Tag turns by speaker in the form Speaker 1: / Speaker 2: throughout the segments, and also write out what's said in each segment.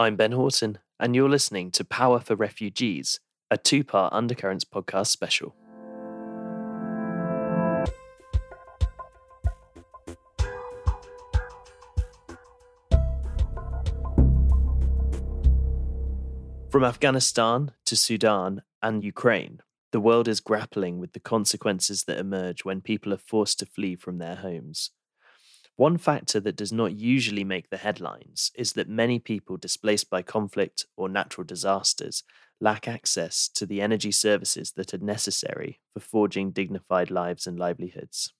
Speaker 1: I'm Ben Horton, and you're listening to Power for Refugees, a two part Undercurrents podcast special. From Afghanistan to Sudan and Ukraine, the world is grappling with the consequences that emerge when people are forced to flee from their homes. One factor that does not usually make the headlines is that many people displaced by conflict or natural disasters lack access to the energy services that are necessary for forging dignified lives and livelihoods.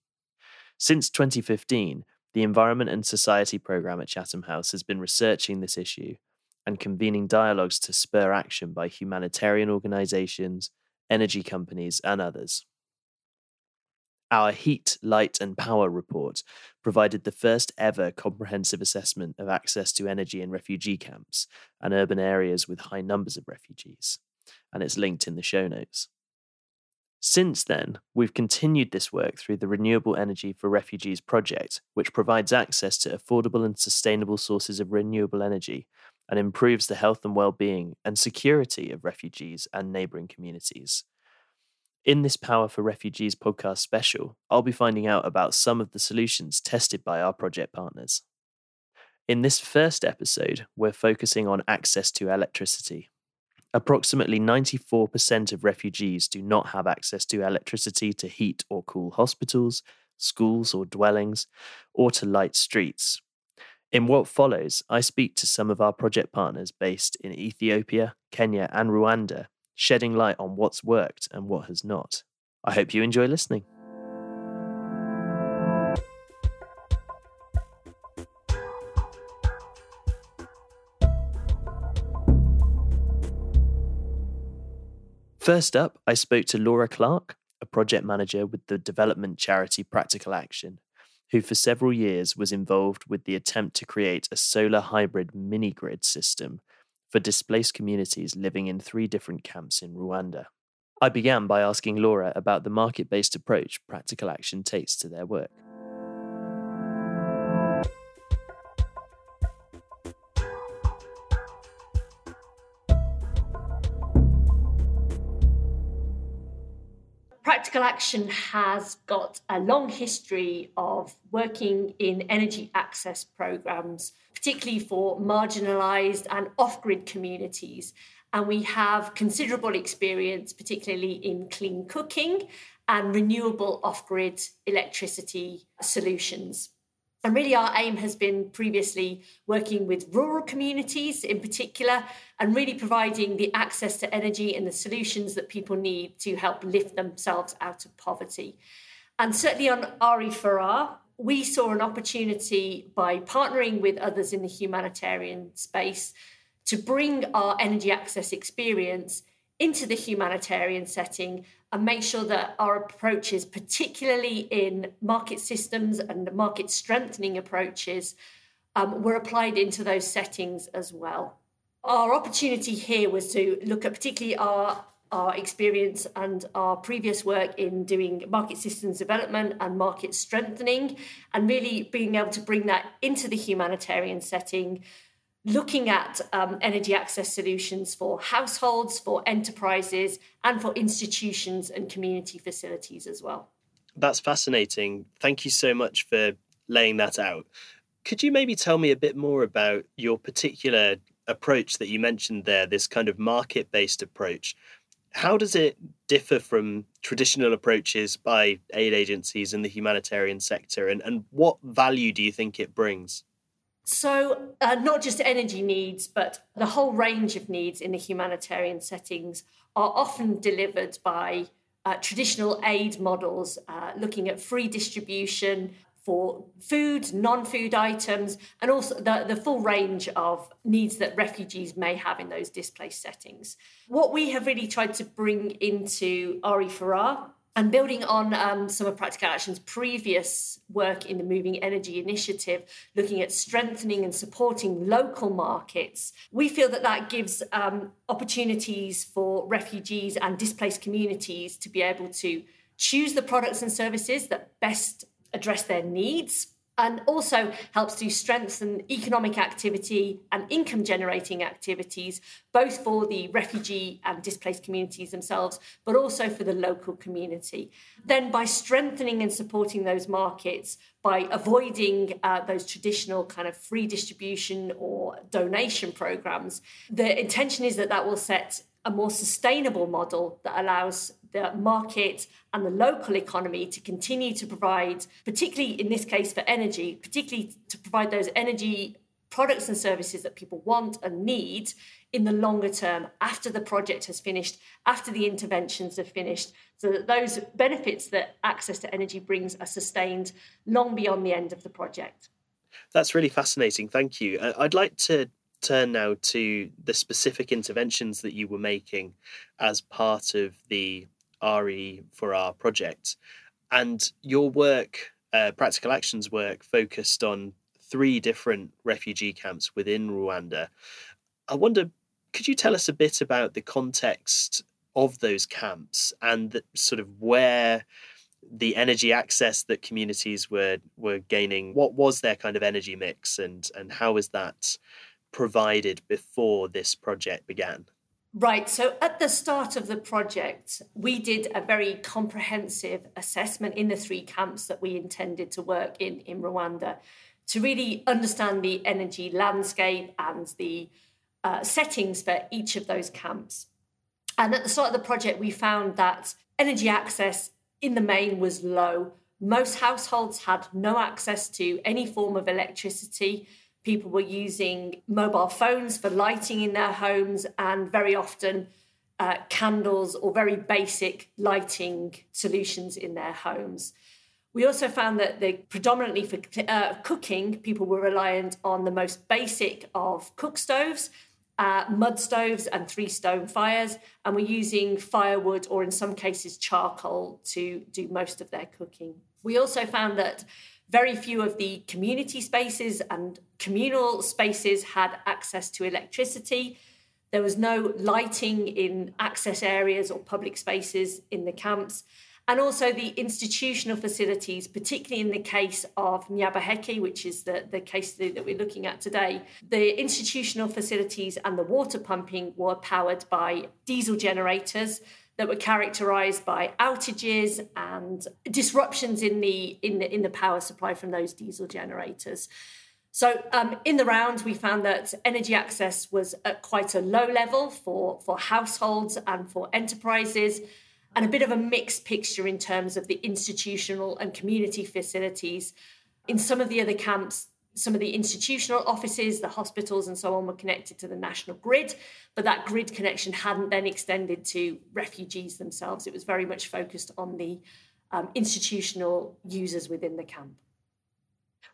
Speaker 1: Since 2015, the Environment and Society programme at Chatham House has been researching this issue and convening dialogues to spur action by humanitarian organisations, energy companies, and others. Our Heat, Light and Power report provided the first ever comprehensive assessment of access to energy in refugee camps and urban areas with high numbers of refugees, and it's linked in the show notes. Since then, we've continued this work through the Renewable Energy for Refugees project, which provides access to affordable and sustainable sources of renewable energy and improves the health and well-being and security of refugees and neighbouring communities. In this Power for Refugees podcast special, I'll be finding out about some of the solutions tested by our project partners. In this first episode, we're focusing on access to electricity. Approximately 94% of refugees do not have access to electricity to heat or cool hospitals, schools or dwellings, or to light streets. In what follows, I speak to some of our project partners based in Ethiopia, Kenya, and Rwanda shedding light on what's worked and what has not. I hope you enjoy listening. First up, I spoke to Laura Clarke, a project manager with the development charity Practical Action, who for several years was involved with the attempt to create a solar hybrid mini grid system for displaced communities living in three different camps in Rwanda. I began by asking Laura about the market based approach Practical Action takes to their work.
Speaker 2: Practical Action has got a long history of working in energy access programs, particularly for marginalised and off grid communities. And we have considerable experience, particularly in clean cooking and renewable off grid electricity solutions. And really, our aim has been previously working with rural communities in particular, and really providing the access to energy and the solutions that people need to help lift themselves out of poverty. And certainly on RE4R, we saw an opportunity by partnering with others in the humanitarian space to bring our energy access experience into the humanitarian setting and make sure that our approaches, particularly in market systems and market strengthening approaches, um, were applied into those settings as well. Our opportunity here was to look at particularly our our experience and our previous work in doing market systems development and market strengthening, and really being able to bring that into the humanitarian setting looking at um, energy access solutions for households, for enterprises, and for institutions and community facilities as well.
Speaker 1: That's fascinating. Thank you so much for laying that out. Could you maybe tell me a bit more about your particular approach that you mentioned there, this kind of market based approach? How does it differ from traditional approaches by aid agencies in the humanitarian sector, and, and what value do you think it brings?
Speaker 2: So, uh, not just energy needs, but the whole range of needs in the humanitarian settings are often delivered by uh, traditional aid models, uh, looking at free distribution for food, non food items, and also the, the full range of needs that refugees may have in those displaced settings. What we have really tried to bring into RE4R and building on um, some of Practical Action's previous work in the Moving Energy Initiative, looking at strengthening and supporting local markets, we feel that that gives um, opportunities for refugees and displaced communities to be able to choose the products and services that best address their needs and also helps to strengthen economic activity and income generating activities, both for the refugee and displaced communities themselves, but also for the local community. Then, by strengthening and supporting those markets, by avoiding uh, those traditional kind of free distribution or donation programs, the intention is that that will set a more sustainable model that allows the market and the local economy to continue to provide, particularly in this case for energy, particularly to provide those energy products and services that people want and need in the longer term after the project has finished, after the interventions have finished, so that those benefits that access to energy brings are sustained long beyond the end of the project.
Speaker 1: That's really fascinating. Thank you. I'd like to turn now to the specific interventions that you were making as part of the RE for our project. And your work, uh, Practical Actions work, focused on three different refugee camps within Rwanda. I wonder, could you tell us a bit about the context of those camps and the, sort of where the energy access that communities were were gaining? What was their kind of energy mix, and and how was that provided before this project began?
Speaker 2: Right. So at the start of the project, we did a very comprehensive assessment in the three camps that we intended to work in in Rwanda to really understand the energy landscape and the uh, settings for each of those camps. And at the start of the project, we found that energy access in the main was low. Most households had no access to any form of electricity. People were using mobile phones for lighting in their homes and very often uh, candles or very basic lighting solutions in their homes. We also found that the predominantly for uh, cooking, people were reliant on the most basic of cook stoves, uh, mud stoves, and three stone fires, and were using firewood or, in some cases, charcoal to do most of their cooking. We also found that very few of the community spaces and communal spaces had access to electricity. There was no lighting in access areas or public spaces in the camps. And also the institutional facilities, particularly in the case of Nyabiheke, which is the, the case that we're looking at today, the institutional facilities and the water pumping were powered by diesel generators that were characterized by outages and disruptions in the in the in the power supply from those diesel generators. So um, in the round, we found that energy access was at quite a low level for, for households and for enterprises, and a bit of a mixed picture in terms of the institutional and community facilities. In some of the other camps, some of the institutional offices, the hospitals, and so on were connected to the national grid, but that grid connection hadn't then extended to refugees themselves. It was very much focused on the um, institutional users within the camp.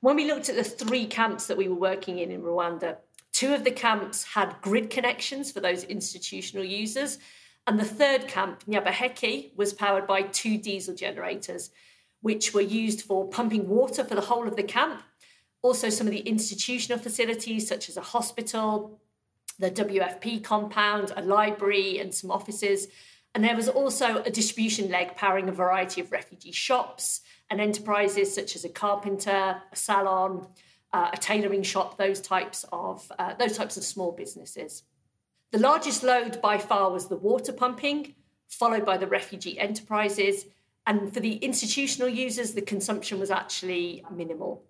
Speaker 2: When we looked at the three camps that we were working in in Rwanda, two of the camps had grid connections for those institutional users, and the third camp, Nyabiheke, was powered by two diesel generators, which were used for pumping water for the whole of the camp also some of the institutional facilities, such as a hospital, the WFP compound, a library, and some offices. And there was also a distribution leg powering a variety of refugee shops and enterprises, such as a carpenter, a salon, uh, a tailoring shop, those types of uh, those types of small businesses. The largest load by far was the water pumping, followed by the refugee enterprises. And for the institutional users, the consumption was actually minimal.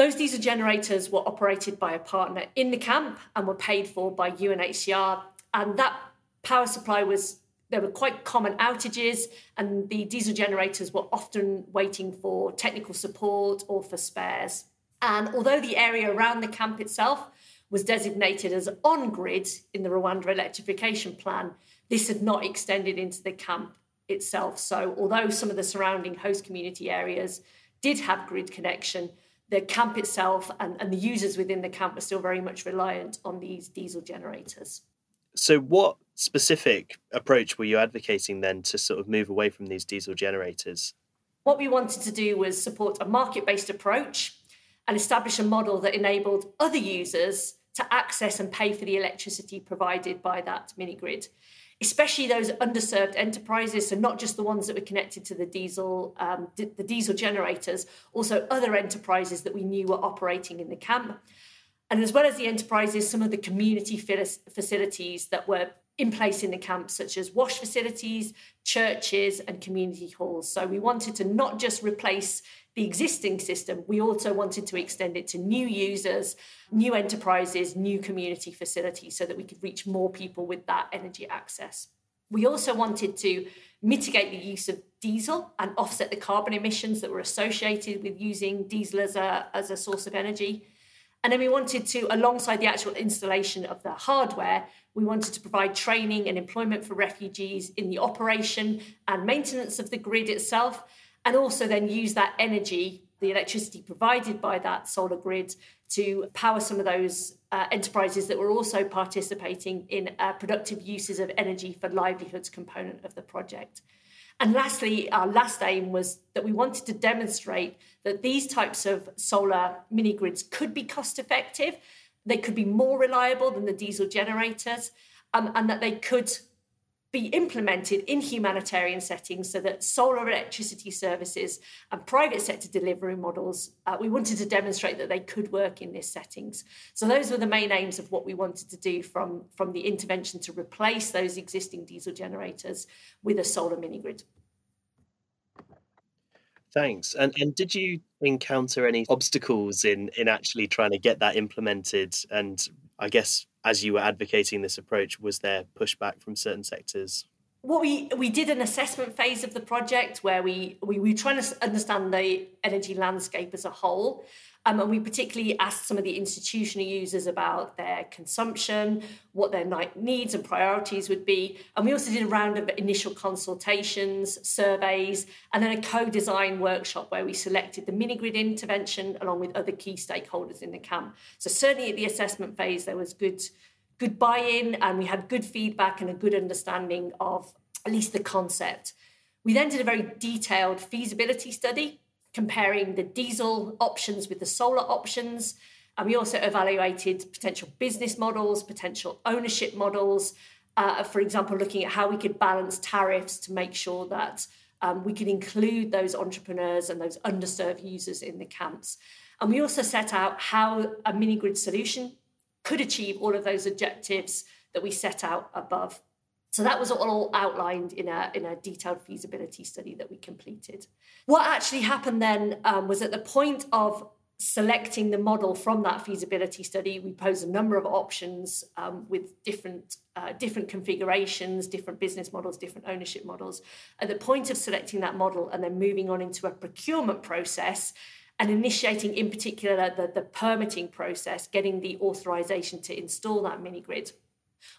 Speaker 2: Those diesel generators were operated by a partner in the camp and were paid for by UNHCR. And that power supply was, there were quite common outages, and the diesel generators were often waiting for technical support or for spares. And although the area around the camp itself was designated as on grid in the Rwanda electrification plan, this had not extended into the camp itself. So, although some of the surrounding host community areas did have grid connection, the camp itself and, and the users within the camp are still very much reliant on these diesel generators.
Speaker 1: So, what specific approach were you advocating then to sort of move away from these diesel generators?
Speaker 2: What we wanted to do was support a market based approach and establish a model that enabled other users to access and pay for the electricity provided by that mini grid. Especially those underserved enterprises. So not just the ones that were connected to the diesel, um, the diesel generators, also other enterprises that we knew were operating in the camp. And as well as the enterprises, some of the community facilities that were in place in the camp, such as wash facilities, churches, and community halls. So we wanted to not just replace the existing system, we also wanted to extend it to new users, new enterprises, new community facilities so that we could reach more people with that energy access. We also wanted to mitigate the use of diesel and offset the carbon emissions that were associated with using diesel as a, as a source of energy. And then we wanted to, alongside the actual installation of the hardware, we wanted to provide training and employment for refugees in the operation and maintenance of the grid itself, and also then use that energy, the electricity provided by that solar grid, to power some of those uh, enterprises that were also participating in uh, productive uses of energy for livelihoods component of the project. And lastly, our last aim was that we wanted to demonstrate that these types of solar mini grids could be cost effective, they could be more reliable than the diesel generators, um, and that they could be implemented in humanitarian settings so that solar electricity services and private sector delivery models, uh, we wanted to demonstrate that they could work in these settings. So those were the main aims of what we wanted to do from, from the intervention to replace those existing diesel generators with a solar mini grid.
Speaker 1: Thanks. And and did you encounter any obstacles in in actually trying to get that implemented? And I guess as you were advocating this approach, was there pushback from certain sectors?
Speaker 2: What we we did an assessment phase of the project where we we were trying to understand the energy landscape as a whole, um, and we particularly asked some of the institutional users about their consumption, what their needs and priorities would be. And we also did a round of initial consultations, surveys, and then a co design workshop where we selected the mini grid intervention along with other key stakeholders in the camp. So, certainly at the assessment phase, there was good, good buy in, and we had good feedback and a good understanding of at least the concept. We then did a very detailed feasibility study comparing the diesel options with the solar options. And we also evaluated potential business models, potential ownership models. Uh, for example, looking at how we could balance tariffs to make sure that um, we could include those entrepreneurs and those underserved users in the camps. And we also set out how a mini grid solution could achieve all of those objectives that we set out above. So that was all outlined in a, in a detailed feasibility study that we completed. What actually happened then um, was at the point of selecting the model from that feasibility study, we posed a number of options um, with different uh, different configurations, different business models, different ownership models. At the point of selecting that model and then moving on into a procurement process and initiating, in particular, the, the permitting process, getting the authorization to install that mini grid.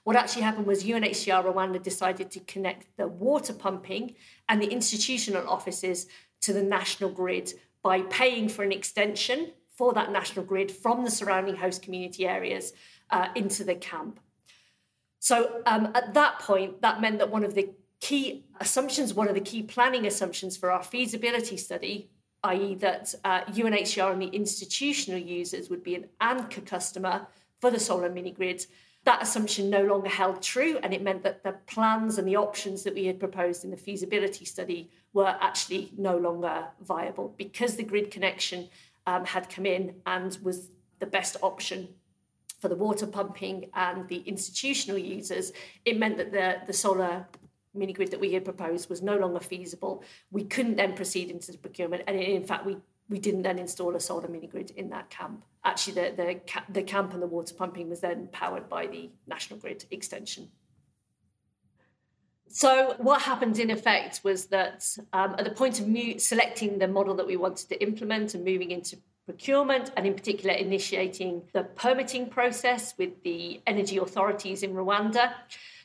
Speaker 2: What actually happened was UNHCR Rwanda decided to connect the water pumping and the institutional offices to the national grid by paying for an extension for that national grid from the surrounding host community areas uh, into the camp. So um, at that point, that meant that one of the key assumptions, one of the key planning assumptions for our feasibility study, i.e., that uh, UNHCR and the institutional users would be an anchor customer for the solar mini grid, that assumption no longer held true, and it meant that the plans and the options that we had proposed in the feasibility study were actually no longer viable because the grid connection um, had come in and was the best option for the water pumping and the institutional users. It meant that the, the solar mini grid that we had proposed was no longer feasible. We couldn't then proceed into the procurement, and in fact, we we didn't then install a solar mini grid in that camp. Actually, the, the, the camp and the water pumping was then powered by the national grid extension. So, what happened in effect was that um, at the point of mu- selecting the model that we wanted to implement and moving into procurement, and in particular initiating the permitting process with the energy authorities in Rwanda,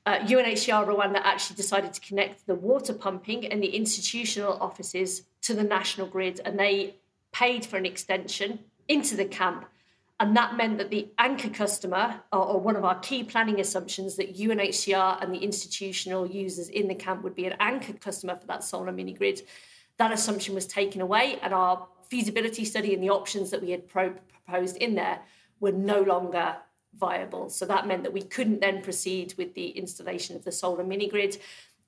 Speaker 2: uh, UNHCR Rwanda actually decided to connect the water pumping and the institutional offices to the national grid, and they paid for an extension into the camp. And that meant that the anchor customer, or, or, one of our key planning assumptions, that UNHCR and the institutional users in the camp would be an anchor customer for that solar mini grid, that assumption was taken away. And our feasibility study and the options that we had pro- proposed in there were no longer viable. So that meant that we couldn't then proceed with the installation of the solar mini grid.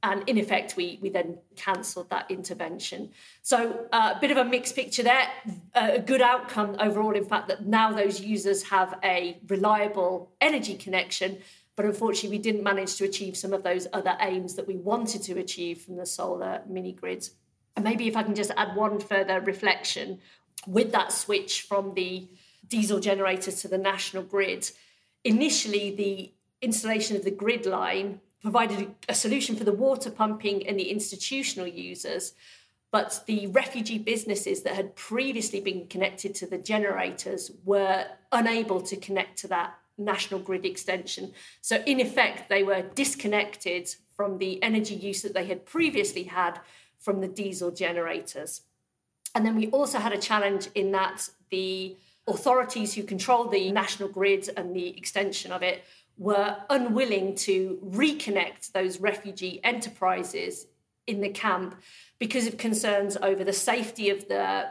Speaker 2: And in effect, we, we then cancelled that intervention. So uh, a bit of a mixed picture there. A good outcome overall, in fact, that now those users have a reliable energy connection. But unfortunately, we didn't manage to achieve some of those other aims that we wanted to achieve from the solar mini grid. And maybe if I can just add one further reflection with that switch from the diesel generator to the national grid, initially the installation of the grid line provided a solution for the water pumping and the institutional users. But the refugee businesses that had previously been connected to the generators were unable to connect to that national grid extension. So, in effect, they were disconnected from the energy use that they had previously had from the diesel generators. And then we also had a challenge in that the authorities who control the national grid and the extension of it were unwilling to reconnect those refugee enterprises in the camp because of concerns over the safety of the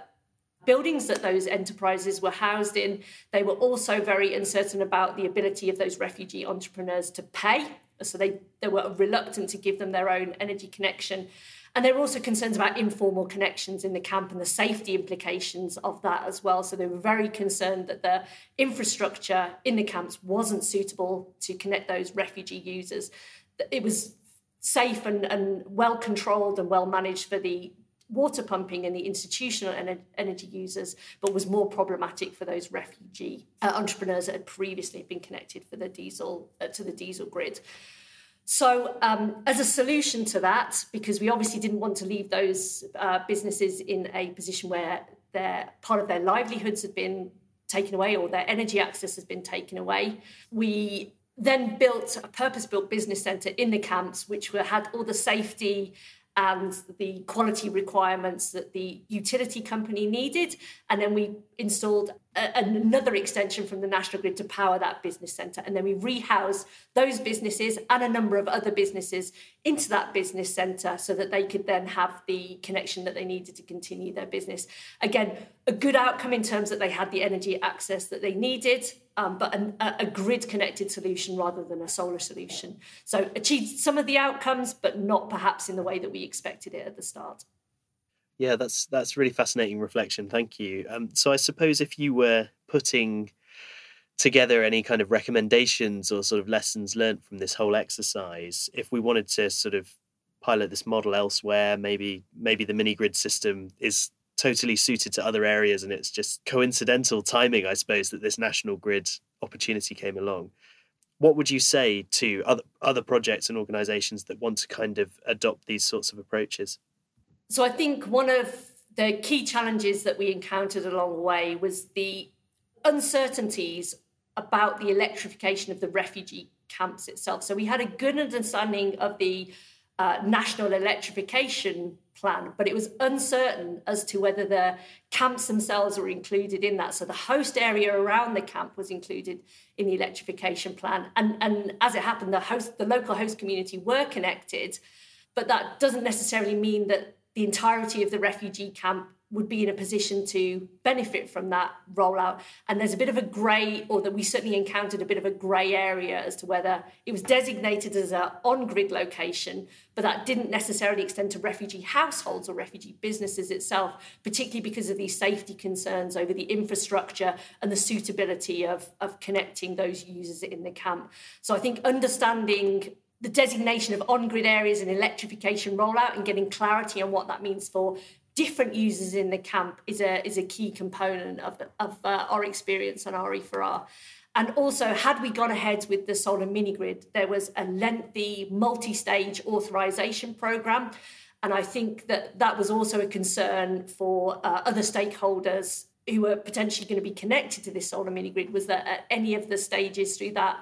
Speaker 2: buildings that those enterprises were housed in. They were also very uncertain about the ability of those refugee entrepreneurs to pay. So they, they were reluctant to give them their own energy connection. And there were also concerns about informal connections in the camp and the safety implications of that as well. So they were very concerned that the infrastructure in the camps wasn't suitable to connect those refugee users. It was safe and, and well controlled and well managed for the water pumping and the institutional energy users, but was more problematic for those refugee uh, entrepreneurs that had previously been connected for the diesel uh, to the diesel grid. So, um, as a solution to that, because we obviously didn't want to leave those uh, businesses in a position where their part of their livelihoods had been taken away or their energy access has been taken away, we then built a purpose-built business centre in the camps, which were, had all the safety and the quality requirements that the utility company needed. And then we installed a, another extension from the national grid to power that business centre. And then we rehoused those businesses and a number of other businesses into that business centre so that they could then have the connection that they needed to continue their business. Again, a good outcome in terms that they had the energy access that they needed um, but an, a, grid connected solution rather than a solar solution. So achieved some of the outcomes, but not perhaps in the way that we expected it at the start.
Speaker 1: Yeah, that's that's really fascinating reflection. Thank you. Um, so I suppose if you were putting together any kind of recommendations or sort of lessons learned from this whole exercise, if we wanted to sort of pilot this model elsewhere, maybe maybe the mini grid system is totally suited to other areas and it's just coincidental timing i suppose that this national grid opportunity came along what would you say to other other projects and organizations that want to kind of adopt these sorts of approaches
Speaker 2: so i think one of the key challenges that we encountered along the way was the uncertainties about the electrification of the refugee camps itself so we had a good understanding of the uh, national electrification plan, but it was uncertain as to whether the camps themselves were included in that. So the host area around the camp was included in the electrification plan, and and as it happened, the host, the local host community were connected, but that doesn't necessarily mean that the entirety of the refugee camp would be in a position to benefit from that rollout. And there's a bit of a grey, or that we certainly encountered a bit of a grey area as to whether it was designated as an on grid location, but that didn't necessarily extend to refugee households or refugee businesses itself, particularly because of these safety concerns over the infrastructure and the suitability of, of connecting those users in the camp. So I think understanding the designation of on grid areas and electrification rollout and getting clarity on what that means for different users in the camp is a is a key component of, of uh, our experience on RE4R. And also, had we gone ahead with the solar mini grid, there was a lengthy multi stage authorization program. And I think that that was also a concern for uh, other stakeholders who were potentially going to be connected to this solar mini grid was that at any of the stages through that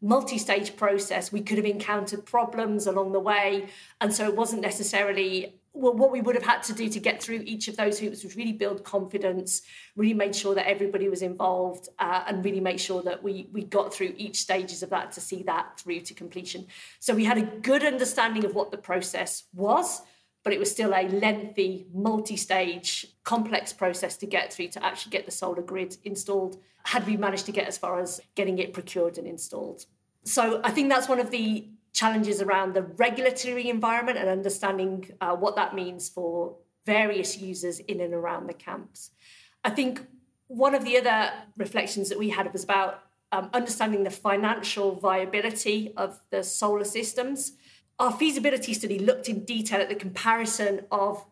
Speaker 2: multi stage process, we could have encountered problems along the way. And so it wasn't necessarily well, what we would have had to do to get through each of those hoops was really build confidence, really make sure that everybody was involved, uh, and really make sure that we we got through each stages of that to see that through to completion. So we had a good understanding of what the process was, but it was still a lengthy, multi stage, complex process to get through to actually get the solar grid installed, had we managed to get as far as getting it procured and installed. So I think that's one of the challenges around the regulatory environment and understanding uh, what that means for various users in and around the camps. I think one of the other reflections that we had was about um, understanding the financial viability of the solar systems. Our feasibility study looked in detail at the comparison of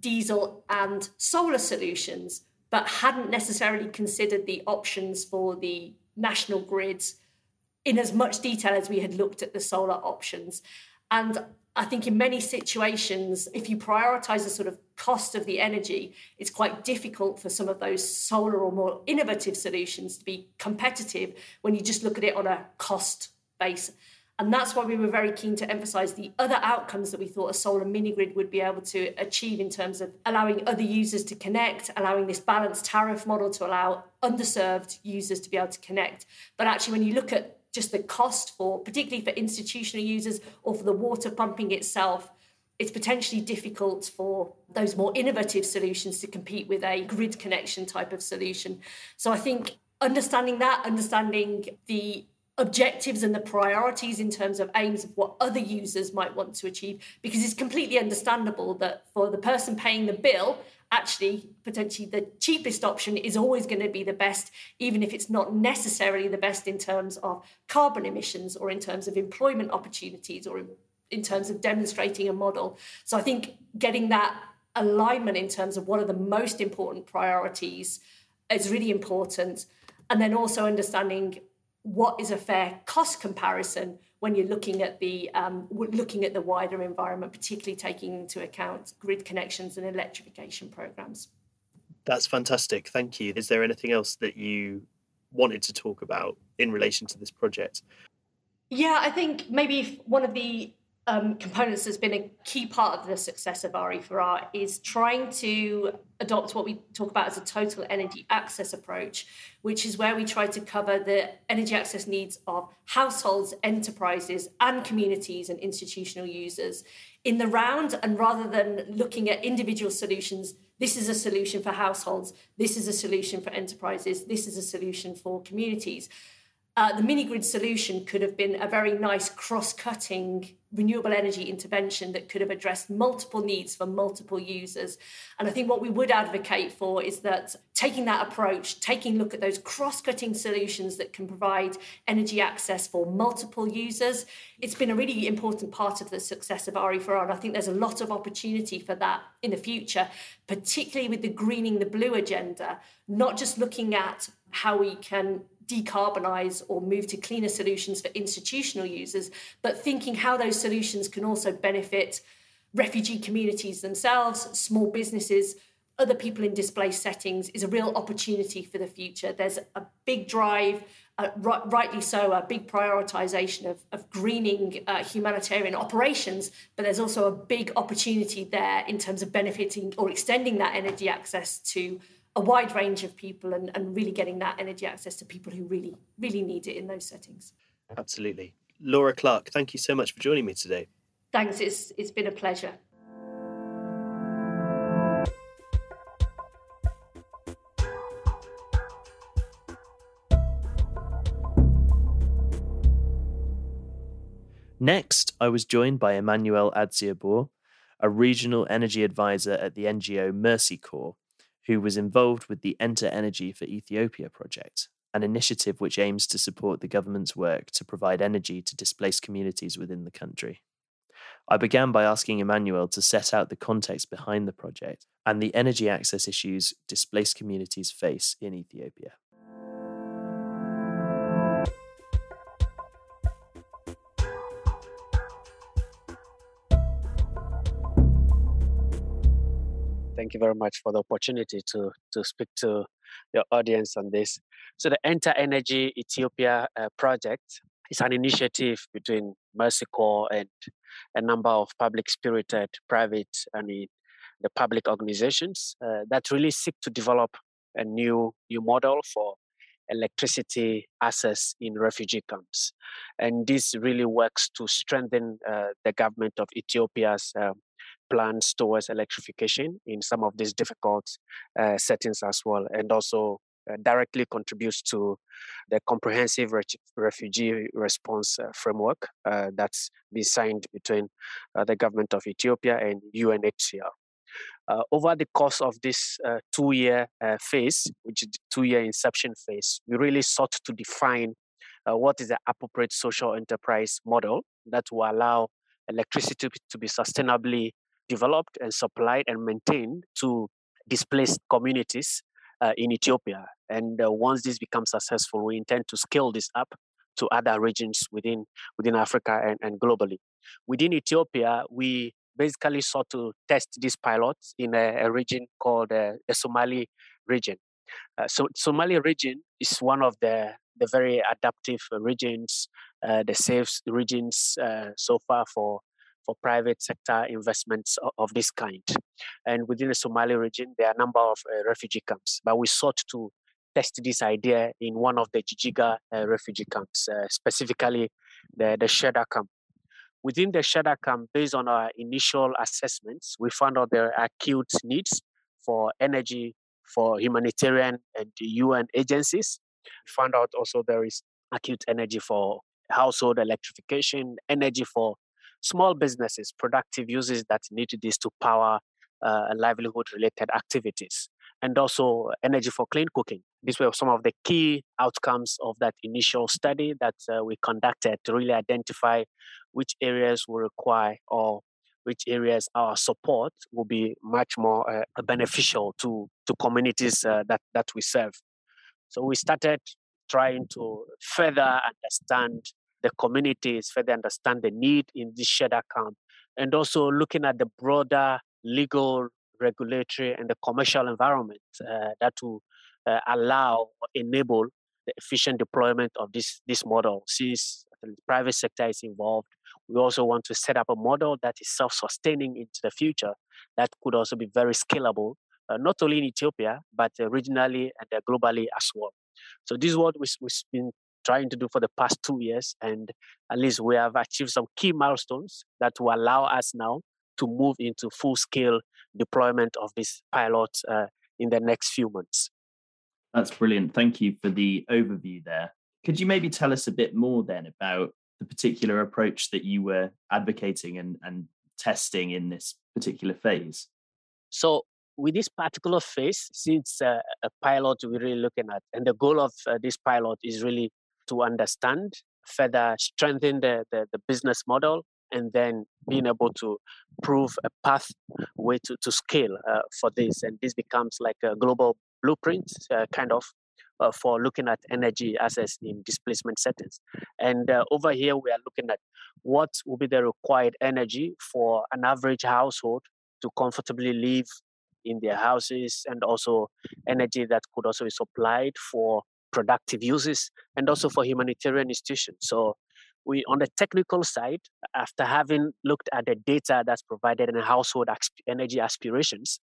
Speaker 2: diesel and solar solutions, but hadn't necessarily considered the options for the national grids in as much detail as we had looked at the solar options. And I think in many situations, if you prioritize the sort of cost of the energy, it's quite difficult for some of those solar or more innovative solutions to be competitive when you just look at it on a cost base. And that's why we were very keen to emphasize the other outcomes that we thought a solar mini grid would be able to achieve in terms of allowing other users to connect, allowing this balanced tariff model to allow underserved users to be able to connect. But actually, when you look at just the cost for, particularly for institutional users or for the water pumping itself, it's potentially difficult for those more innovative solutions to compete with a grid connection type of solution. So I think understanding that, understanding the objectives and the priorities in terms of aims of what other users might want to achieve, because it's completely understandable that for the person paying the bill, actually potentially the cheapest option is always going to be the best, even if it's not necessarily the best in terms of carbon emissions or in terms of employment opportunities or in, terms of demonstrating a model. So I think getting that alignment in terms of what are the most important priorities is really important. And then also understanding what is a fair cost comparison when you're looking at the um, looking at the wider environment, particularly taking into account grid connections and electrification programs.
Speaker 1: That's fantastic. Thank you. Is there anything else that you wanted to talk about in relation to this project?
Speaker 2: Yeah, I think maybe one of the um, components that's been a key part of the success of RE4R is trying to adopt what we talk about as a total energy access approach, which is where we try to cover the energy access needs of households, enterprises, and communities and institutional users in the round. And rather than looking at individual solutions, this is a solution for households, this is a solution for enterprises, this is a solution for communities uh, the mini grid solution could have been a very nice cross cutting renewable energy intervention that could have addressed multiple needs for multiple users. And I think what we would advocate for is that taking that approach, taking a look at those cross cutting solutions that can provide energy access for multiple users, it's been a really important part of the success of RE4R. And I think there's a lot of opportunity for that in the future, particularly with the greening the blue agenda, not just looking at how we can decarbonize or move to cleaner solutions for institutional users, but thinking how those solutions can also benefit refugee communities themselves, small businesses, other people in displaced settings is a real opportunity for the future. There's a big drive, uh, rightly so, a big prioritization of, of greening uh, humanitarian operations, but there's also a big opportunity there in terms of benefiting or extending that energy access to a wide range of people and, and really getting that energy access to people who really, really need it in those settings.
Speaker 1: Absolutely. Laura Clarke, thank you so much for joining me today.
Speaker 2: Thanks, it's, it's been a pleasure.
Speaker 1: Next, I was joined by Emmanuel Aziebor, a regional energy advisor at the NGO Mercy Corps, who was involved with the Enter Energy for Ethiopia project, an initiative which aims to support the government's work to provide energy to displaced communities within the country. I began by asking Emmanuel to set out the context behind the project and the energy access issues displaced communities face in Ethiopia.
Speaker 3: Thank you very much for the opportunity to, to speak to your audience on this. So, the Enter Energy Ethiopia uh, project is an initiative between Mercy Corps and a number of public spirited private I and the public organizations uh, that really seek to develop a new new model for electricity access in refugee camps. And this really works to strengthen uh, the government of Ethiopia's um, plans towards electrification in some of these difficult uh, settings as well, and also uh, directly contributes to the comprehensive re- refugee response uh, framework uh, that's been signed between uh, the government of Ethiopia and UNHCR. Uh, over the course of this two-year phase, which is the two-year inception phase, we really sought to define what is the appropriate social enterprise model that will allow electricity to be sustainably developed and supplied and maintained to displaced communities uh, in Ethiopia. And uh, once this becomes successful, we intend to scale this up to other regions within within Africa and, and globally. Within Ethiopia, we basically sought to test these pilots in a, a region called uh, Somali region. Uh, so Somali region is one of the the very adaptive regions, uh, the safe regions uh, so far for for private sector investments of, this kind. And within the Somali region, there are a number of uh, refugee camps, but we sought to test this idea in one of the Jijiga uh, refugee camps, uh, specifically the, the Sheder camp. Within the Sheder camp, based on our initial assessments, we found out there are acute needs for energy for humanitarian and UN agencies. We found out also there is acute energy for household electrification, energy for small businesses, productive uses that need this to power uh, livelihood related activities, and also energy for clean cooking. These were some of the key outcomes of that initial study that uh, we conducted to really identify which areas will require or which areas our support will be much more uh, beneficial to, to communities uh, that, that we serve. So we started trying to further understand the communities, further understand the need in this Sheder camp, and also looking at the broader legal, regulatory, and the commercial environment uh, that will uh, allow or enable the efficient deployment of this, this model. Since the private sector is involved, we also want to set up a model that is self sustaining into the future that could also be very scalable, uh, not only in Ethiopia, but regionally and uh, globally as well. So, this is what we, we've been trying to do for the past two years. And at least we have achieved some key milestones that will allow us now to move into full scale deployment of this pilot uh, in the next few months.
Speaker 1: That's brilliant. Thank you for the overview there. Could you maybe tell us a bit more then about the particular approach that you were advocating and, and testing in this particular phase?
Speaker 3: So, with this particular phase, since uh, a pilot we're really looking at, and the goal of uh, this pilot is really to understand, further strengthen the, the, the business model, and then being able to prove a pathway to, to scale uh, for this. And this becomes like a global blueprint, uh, kind of, uh, for looking at energy assets in displacement settings. And uh, over here, we are looking at what will be the required energy for an average household to comfortably live in their houses, and also energy that could also be supplied for productive uses and also mm-hmm. for humanitarian institutions. So we on the technical side, after having looked at the data that's provided in household energy aspirations,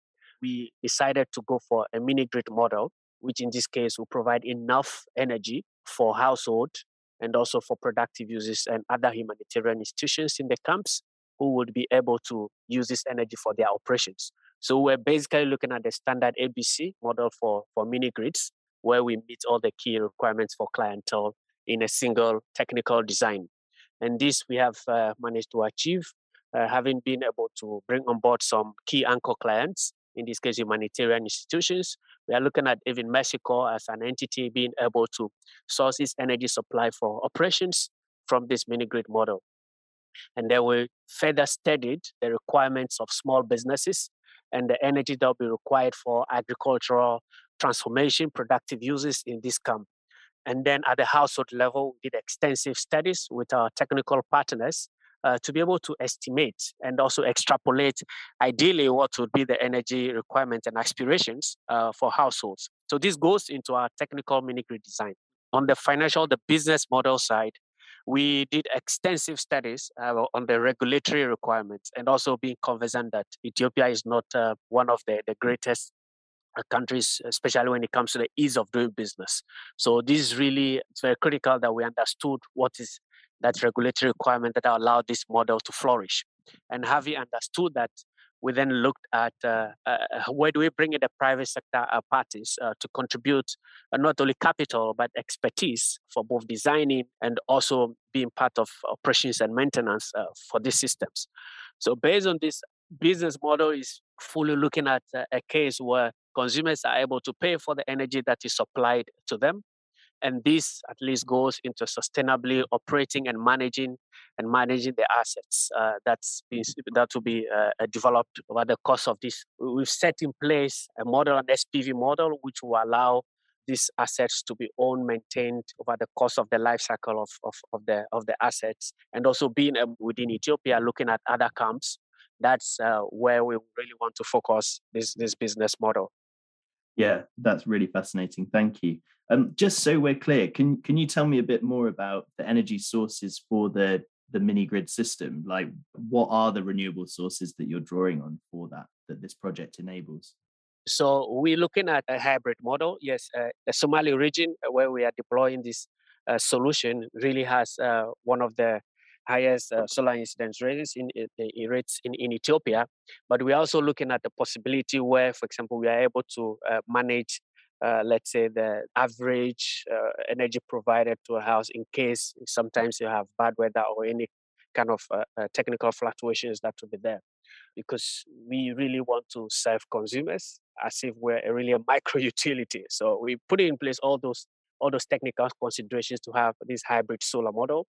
Speaker 3: we decided to go for a mini grid model, which in this case will provide enough energy for household and also for productive uses and other humanitarian institutions in the camps who would be able to use this energy for their operations. So we're basically looking at the standard ABC model for, for mini grids, where we meet all the key requirements for clientele in a single technical design. And this we have uh, managed to achieve, uh, having been able to bring on board some key anchor clients, in this case, humanitarian institutions. We are looking at even Mercy Corps as an entity being able to source its energy supply for operations from this mini grid model. And then we further studied the requirements of small businesses and the energy that will be required for agricultural transformation, productive uses in this camp. And then at the household level, we did extensive studies with our technical partners uh, to be able to estimate and also extrapolate ideally what would be the energy requirements and aspirations uh, for households. So this goes into our technical mini grid design. On the financial, the business model side, we did extensive studies uh, on the regulatory requirements and also being conversant that Ethiopia is not uh, one of the, the greatest countries, especially when it comes to the ease of doing business. So this is really it's very critical that we understood what is that regulatory requirement that allowed this model to flourish. And having understood that, we then looked at uh, uh, where do we bring in the private sector uh, parties uh, to contribute uh, not only capital but expertise for both designing and also being part of operations and maintenance uh, for these systems. So based on this business model is fully looking at a case where consumers are able to pay for the energy that is supplied to them and this at least goes into sustainably operating and managing and managing the assets uh, that's been, that will be uh, developed over the course of this. We've set in place a model, an SPV model, which will allow these assets to be owned, maintained over the course of the life cycle of, of, of the of the assets, and also being within Ethiopia, looking at other camps. That's uh, where we really want to focus this this business model.
Speaker 1: Yeah, that's really fascinating. Thank you. Um, just so we're clear, can can you tell me a bit more about the energy sources for the the mini grid system? Like, what are the renewable sources that you're drawing on for that that this project enables?
Speaker 3: So we're looking at a hybrid model. Yes, uh, the Somali region where we are deploying this uh, solution really has uh, one of the highest uh, solar incidence rates in, in, rates in, in Ethiopia. But we're also looking at the possibility where, for example, we are able to uh, manage, uh, let's say, the average uh, energy provided to a house in case sometimes you have bad weather or any kind of uh, uh, technical fluctuations that will be there. Because we really want to serve consumers as if we're really a micro utility. So we put in place all those all those technical considerations to have this hybrid solar model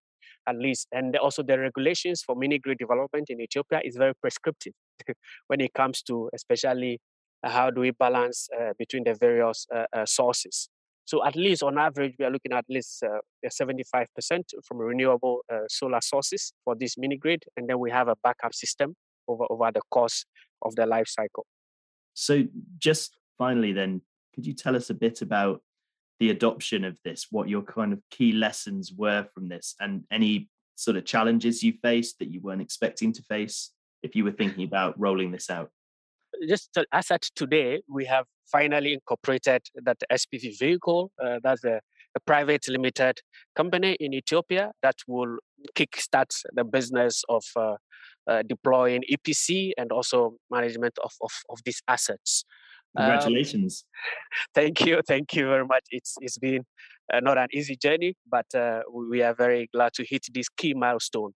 Speaker 3: at least. And also the regulations for mini grid development in Ethiopia is very prescriptive when it comes to especially uh, how do we balance uh, between the various uh, uh sources. So at least on average, we are looking at least 75% uh, from renewable solar sources for this mini grid. And then we have a backup system over, over the course of the life cycle.
Speaker 1: So just finally then, could you tell us a bit about the adoption of this, what your kind of key lessons were from this, and any sort of challenges you faced that you weren't expecting to face if you were thinking about rolling this out?
Speaker 3: Just as at today, we have finally incorporated that SPV vehicle. Uh, that's a, a, private limited company in Ethiopia that will kickstart the business of uh, uh, deploying EPC and also management of, of, of these assets.
Speaker 1: Um, Congratulations.
Speaker 3: Um, thank you. Thank you very much. It's It's been uh, not an easy journey, but uh, we are very glad to hit this key milestone.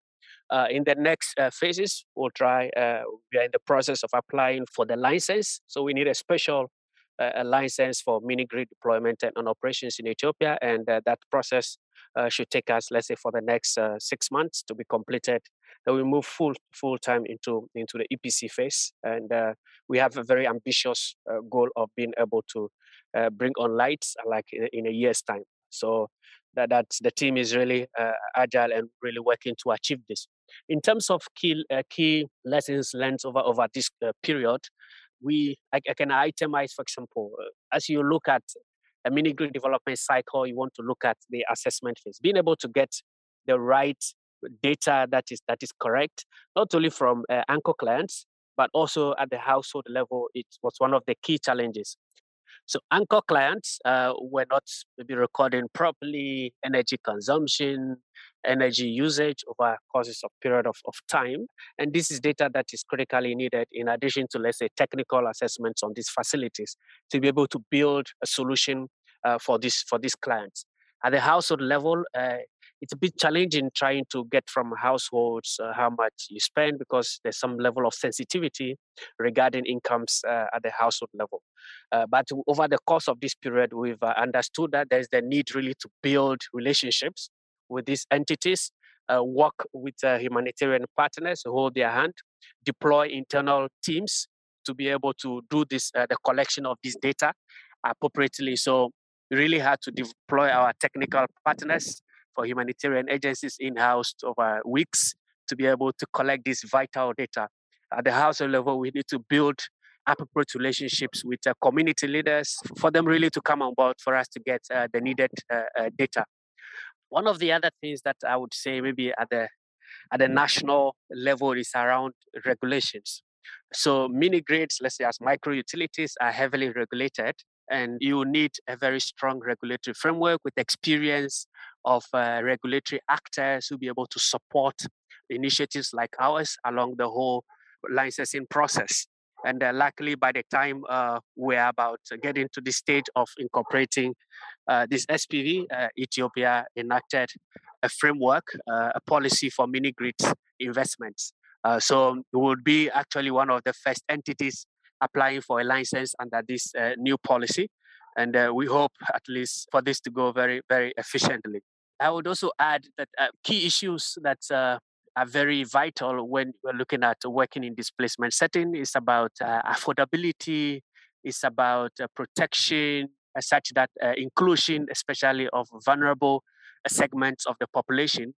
Speaker 3: Uh, in the next uh, phases, we'll try, uh, we are in the process of applying for the license. So we need a special uh, a license for mini grid deployment and operations in Ethiopia. And that process should take us, let's say, for the next six months to be completed that we move full full time into into the EPC phase, and uh, we have a very ambitious uh, goal of being able to uh, bring on lights uh, like in, in, a year's time. So that that's, the team is really uh, agile and really working to achieve this. In terms of key uh, key lessons learned over over this period, we I, I, can itemize, for example, as you look at a mini grid development cycle, you want to look at the assessment phase, being able to get the right data that is that is correct, not only from uh, anchor clients, but also at the household level. It was one of the key challenges. So anchor clients uh, were not maybe recording properly energy consumption, energy usage over courses of period of, of time. And this is data that is critically needed in addition to, let's say, technical assessments on these facilities to be able to build a solution uh, for this for these clients. At the household level, uh, it's a bit challenging trying to get from households uh, how much you spend because there's some level of sensitivity regarding incomes uh, at the household level. Uh, but over the course of this period, we've uh, understood that there's the need really to build relationships with these entities, uh, work with uh, humanitarian partners, hold their hand, deploy internal teams to be able to do this, the collection of this data appropriately. So really had to deploy our technical partners for humanitarian agencies in-house over weeks to be able to collect this vital data. At the household level, we need to build appropriate relationships with uh, community leaders for them really to come on board for us to get uh, the needed uh, uh, data. One of the other things that I would say maybe at the at the national level is around regulations. So mini grids, let's say as micro utilities, are heavily regulated, and you need a very strong regulatory framework with experience of uh, regulatory actors who be able to support initiatives like ours along the whole licensing process. And uh, luckily, by the time uh, we're about getting to the stage of incorporating uh, this SPV, uh, Ethiopia enacted a framework, uh, a policy for mini grids investments. Uh, so it would be actually one of the first entities applying for a license under this new policy. And we hope at least for this to go very, very efficiently. I would also add that key issues that are very vital when we're looking at working in displacement setting. is about uh, affordability, it's about uh, protection, uh, such that uh, inclusion, especially of vulnerable uh, segments of the population.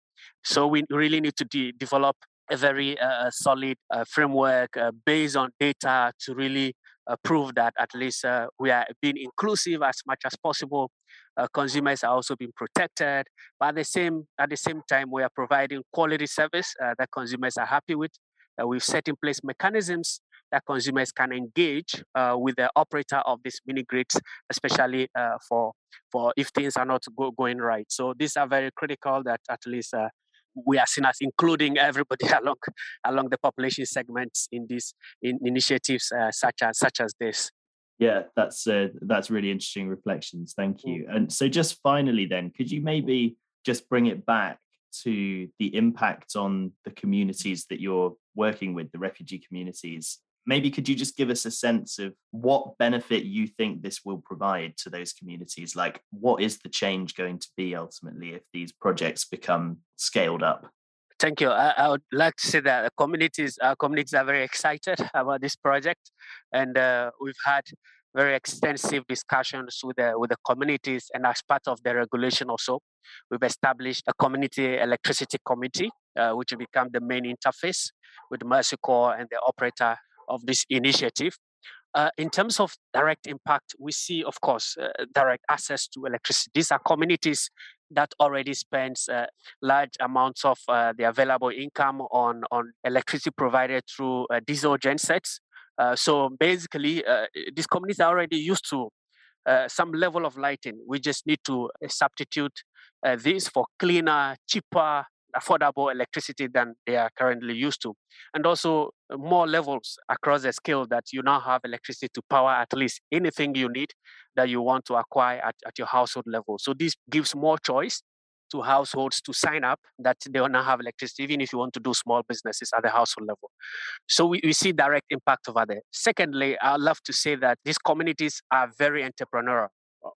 Speaker 3: So we really need to de- develop a very uh, solid framework based on data to really prove that at least we are being inclusive as much as possible uh, consumers are also being protected. But at the same at the same time, we are providing quality service uh, that consumers are happy with. Uh, we've set in place mechanisms that consumers can engage uh, with the operator of these mini grids, especially uh, for for if things are not go, going right. So these are very critical that at least uh, we are seen as including everybody along along the population segments in these in initiatives such as such as this
Speaker 1: yeah that's uh, that's really interesting reflections thank mm. you. And so just finally then could you maybe just bring it back to the impact on the communities that you're working with the refugee communities? Maybe could you just give us a sense of what benefit you think this will provide to those communities? Like what is the change going to be ultimately if these projects become scaled up
Speaker 3: Thank you. I, I, would like to say that the communities, our communities are very excited about this project, and uh, we've had very extensive discussions with the with the communities. And as part of the regulation, also, we've established a community electricity committee, uh, which will become the main interface with Mercy Corps and the operator of this initiative. Uh, in terms of direct impact, we see, of course, uh, direct access to electricity. These are communities that already spends uh, large amounts of uh, the available income on, on electricity provided through uh, diesel gensets. Uh, so basically, uh, these communities are already used to uh, some level of lighting. We just need to substitute this for cleaner, cheaper, affordable electricity than they are currently used to. And also uh, more levels across the scale that you now have electricity to power at least anything you need that you want to acquire at, at your household level. So this gives more choice to households to sign up that they will now have electricity, even if you want to do small businesses at the household level. So we, we see direct impact over there. Secondly, I'd love to say that these communities are very entrepreneurial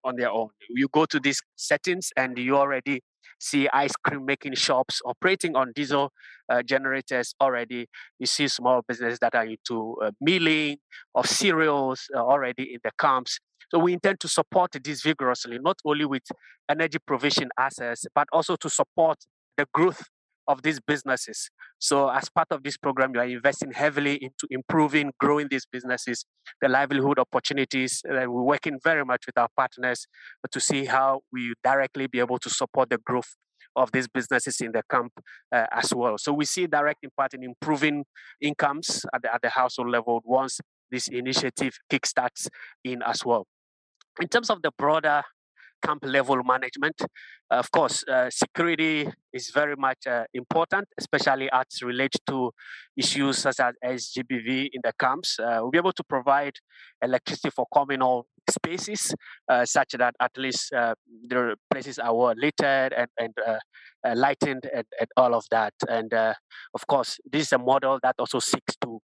Speaker 3: on their own. You go to these settings and you already see ice cream making shops operating on diesel uh, generators already. You see small businesses that are into uh, milling of cereals uh, already in the camps. So we intend to support this vigorously, not only with energy provision assets, but also to support the growth of these businesses. So, as part of this program, you are investing heavily into improving, growing these businesses, the livelihood opportunities. Uh, we're working very much with our partners to see how we directly be able to support the growth of these businesses in the camp uh, as well. So we see direct impact in improving incomes at the, at the household level once this initiative kickstarts in as well. In terms of the broader camp level management. Of course, uh, security is very much uh, important, especially as relates to issues such as SGBV in the camps. Uh, we'll be able to provide electricity for communal spaces uh, such that at least uh, the places are well lit and, and uh, lightened and, and, all of that. And of course, this is a model that also seeks to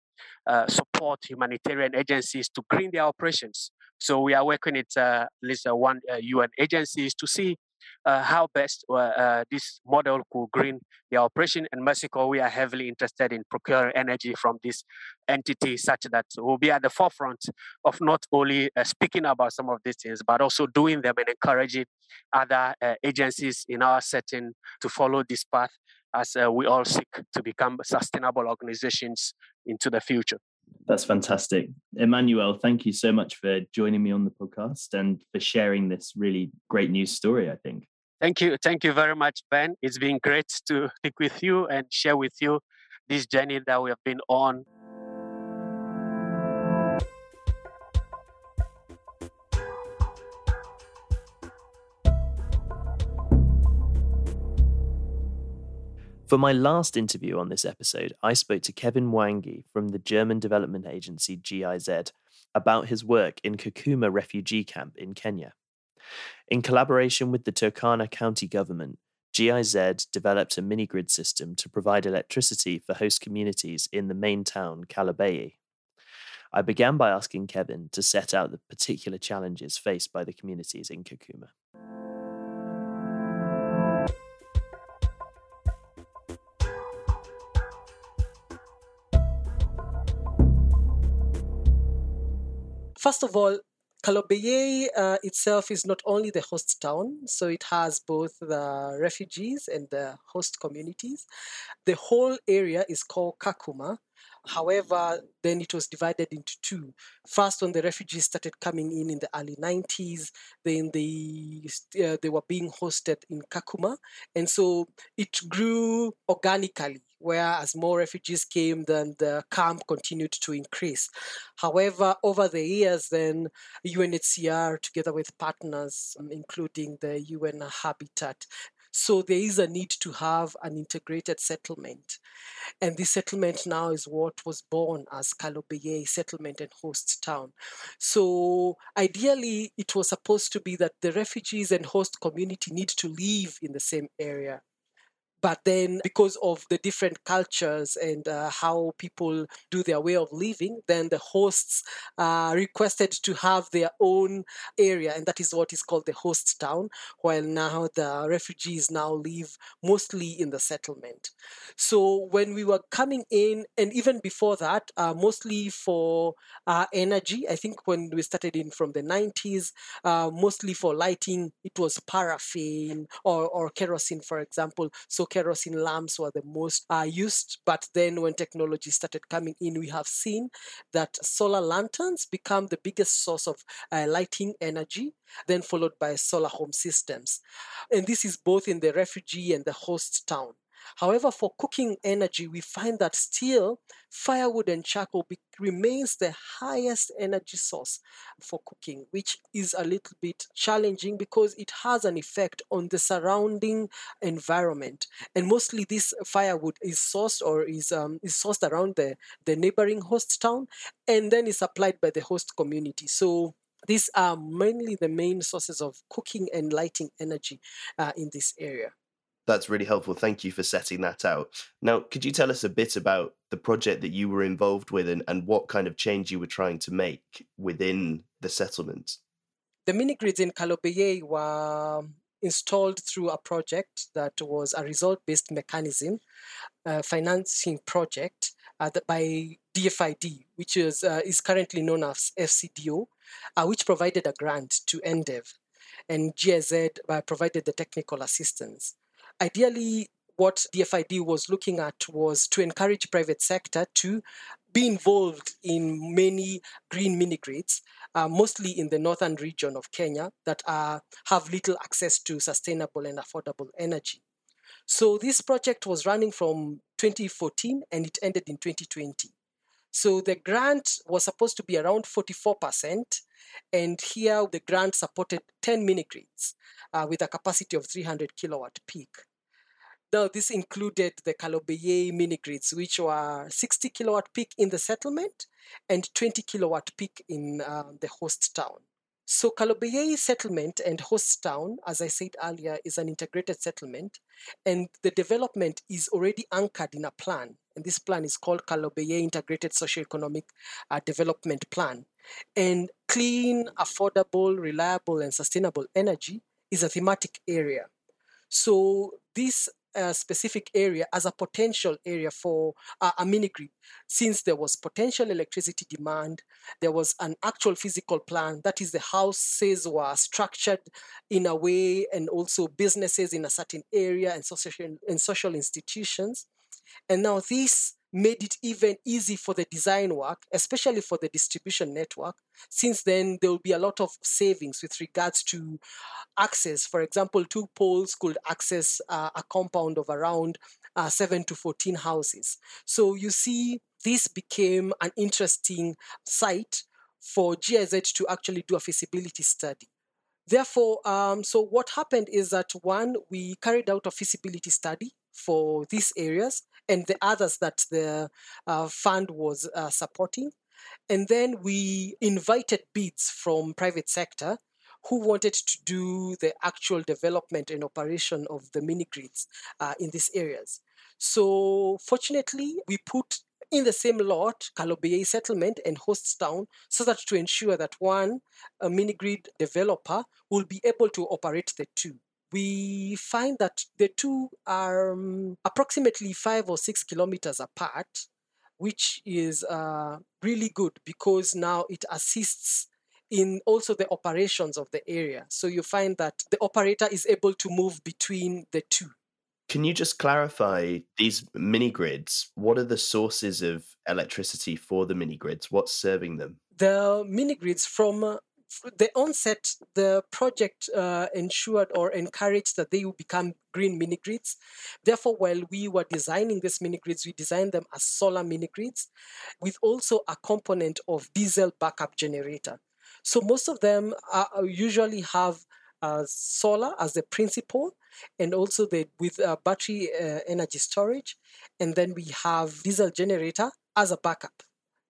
Speaker 3: support humanitarian agencies to green their operations. So we are working with uh, at least uh, one UN uh, agencies to see uh, how best uh, uh, this model could green the operation. And Mercy Corps, we are heavily interested in procuring energy from this entity such that we'll be at the forefront of not only speaking about some of these things, but also doing them and encouraging other agencies in our setting to follow this path as we all seek to become sustainable organizations into the future.
Speaker 1: That's fantastic. Emmanuel, thank you so much for joining me on the podcast and for sharing this really great news story, I think.
Speaker 3: Thank you. Thank you very much, Ben. It's been great to speak with you and share with you this journey that we have been on
Speaker 1: For my last interview on this episode, I spoke to Kevin Mwangi from the German development agency GIZ about his work in Kakuma refugee camp in Kenya. In collaboration with the Turkana County government, GIZ developed a mini grid system to provide electricity for host communities in the main town, Kalobeyei. I began by asking Kevin to set out the particular challenges faced by the communities in Kakuma.
Speaker 4: First of all, Kalobeyei uh, itself is not only the host town, so it has both the refugees and the host communities. The whole area is called Kakuma. However, then it was divided into two. First, when the refugees started coming in in the early 90s, then they uh, they were being hosted in Kakuma, and so it grew organically where as more refugees came, then the camp continued to increase. However, over the years, then UNHCR, together with partners, um, including the UN Habitat, so there is a need to have an integrated settlement. And this settlement now is what was born as Kalobeyei settlement and host town. So ideally, it was supposed to be that the refugees and host community need to live in the same area but then because of the different cultures and uh, how people do their way of living then the hosts uh, requested to have their own area and that is what is called the host town while now the refugees now live mostly in the settlement. So when we were coming in and even before that uh, mostly for uh, energy i think when we started in from the 90s uh, mostly for lighting it was paraffin or, or kerosene for example. So kerosene lamps were the most uh, used. But then when technology started coming in, we have seen that solar lanterns become the biggest source of uh, lighting energy, then followed by solar home systems. And this is both in the refugee and the host town. However, for cooking energy, we find that still firewood and charcoal be- remains the highest energy source for cooking, which is a little bit challenging because it has an effect on the surrounding environment. And mostly this firewood is sourced or is, um, is sourced around the, the neighboring host town and then is supplied by the host community. So these are mainly the main sources of cooking and lighting energy uh, in this area.
Speaker 5: That's really helpful. Thank you for setting that out. Now, could you tell us a bit about the project that you were involved with and, and what kind of change you were trying to make within the settlement?
Speaker 4: The mini grids in Kalobeyei were installed through a project that was a result based mechanism uh, financing project uh, by DFID, which is, uh, is currently known as FCDO, uh, which provided a grant to EnDev. And GIZ uh, provided the technical assistance. Ideally, what DFID was looking at was to encourage private sector to be involved in many green mini grids, uh, mostly in the northern region of Kenya that uh, have little access to sustainable and affordable energy. So this project was running from 2014 and it ended in 2020. So the grant was supposed to be around 44%, and here the grant supported 10 mini grids uh, with a capacity of 300 kilowatt peak. Now, this included the Kalobeyei mini grids, which were 60 kilowatt peak in the settlement and 20 kilowatt peak in uh, the host town. So Kalobeyei settlement and host town, as I said earlier, is an integrated settlement, and the development is already anchored in a plan. And this plan is called Kalobeyei Integrated Socioeconomic uh, Development Plan. And clean, affordable, reliable, and sustainable energy is a thematic area. So this uh, specific area as a potential area for uh, a mini grid since there was potential electricity demand there was an actual physical plan that is the houses were structured in a way and also businesses in a certain area and social and social institutions and now this made it even easy for the design work, especially for the distribution network, since then there will be a lot of savings with regards to access. For example, two poles could access uh, a compound of around uh, 7 to 14 houses. So you see, this became an interesting site for GIZ to actually do a feasibility study. Therefore, um, so what happened is that one, we carried out a feasibility study for these areas and the others that the uh, fund was uh, supporting. And then we invited bids from private sector who wanted to do the actual development and operation of the mini grids uh, in these areas. So fortunately, we put in the same lot Kalobeyei settlement and host town so that to ensure that one a mini grid developer will be able to operate the two we find that the two are um, approximately five or six kilometers apart, which is uh, really good because now it assists in also the operations of the area. So you find that the operator is able to move between the two.
Speaker 5: Can you just clarify these mini grids? What are the sources of electricity for the mini grids? What's serving them?
Speaker 4: The mini grids from uh, the onset, the project uh, ensured or encouraged that they will become green mini grids. Therefore, while we were designing these mini grids, we designed them as solar mini grids with also a component of diesel backup generator. So most of them are, usually have uh, solar as the principal and also the with uh, battery uh, energy storage and then we have diesel generator as a backup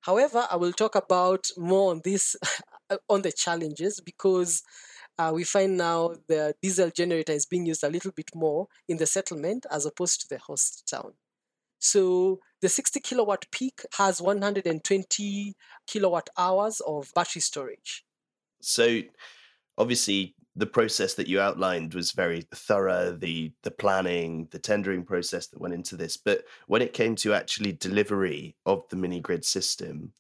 Speaker 4: however i will talk about more on this Uh, on the challenges because uh, we find now the diesel generator is being used a little bit more in the settlement as opposed to the host town. So the 60 kilowatt peak has 120 kilowatt hours of battery storage.
Speaker 5: So obviously the process that you outlined was very thorough the the planning the tendering process that went into this but when it came to actually delivery of the mini grid system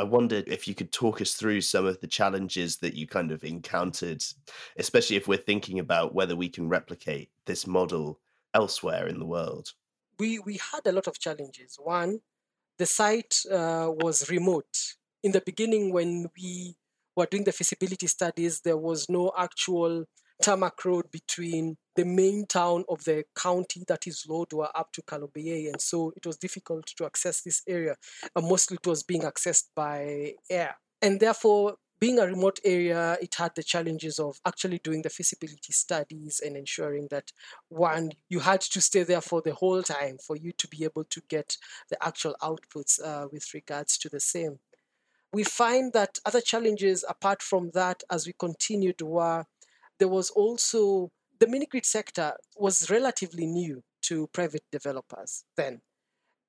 Speaker 5: I wondered if you could talk us through some of the challenges that you kind of encountered, especially if we're thinking about whether we can replicate this model elsewhere in the world.
Speaker 4: We we had a lot of challenges. One, the site uh, was remote. In the beginning, when we were doing the feasibility studies, there was no actual tarmac road between the main town of the county, that is Lodwar, up to Kalobeyei. And so it was difficult to access this area. And mostly it was being accessed by air. And therefore, being a remote area, it had the challenges of actually doing the feasibility studies and ensuring that one, you had to stay there for the whole time for you to be able to get the actual outputs uh, with regards to the same. We find that other challenges apart from that, as we continued, were there was also the mini grid sector was relatively new to private developers then.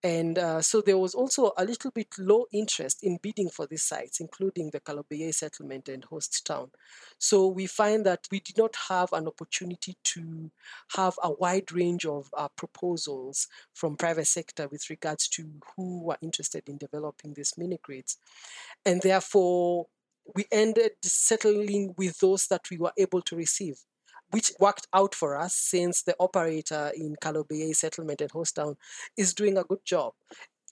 Speaker 4: And uh, so there was also a little bit low interest in bidding for these sites, including the Kalobeyei settlement and host town. So we find that we did not have an opportunity to have a wide range of uh, proposals from private sector with regards to who were interested in developing these mini grids. And therefore, we ended settling with those that we were able to receive, which worked out for us since the operator in Kalobeyei settlement and host town is doing a good job.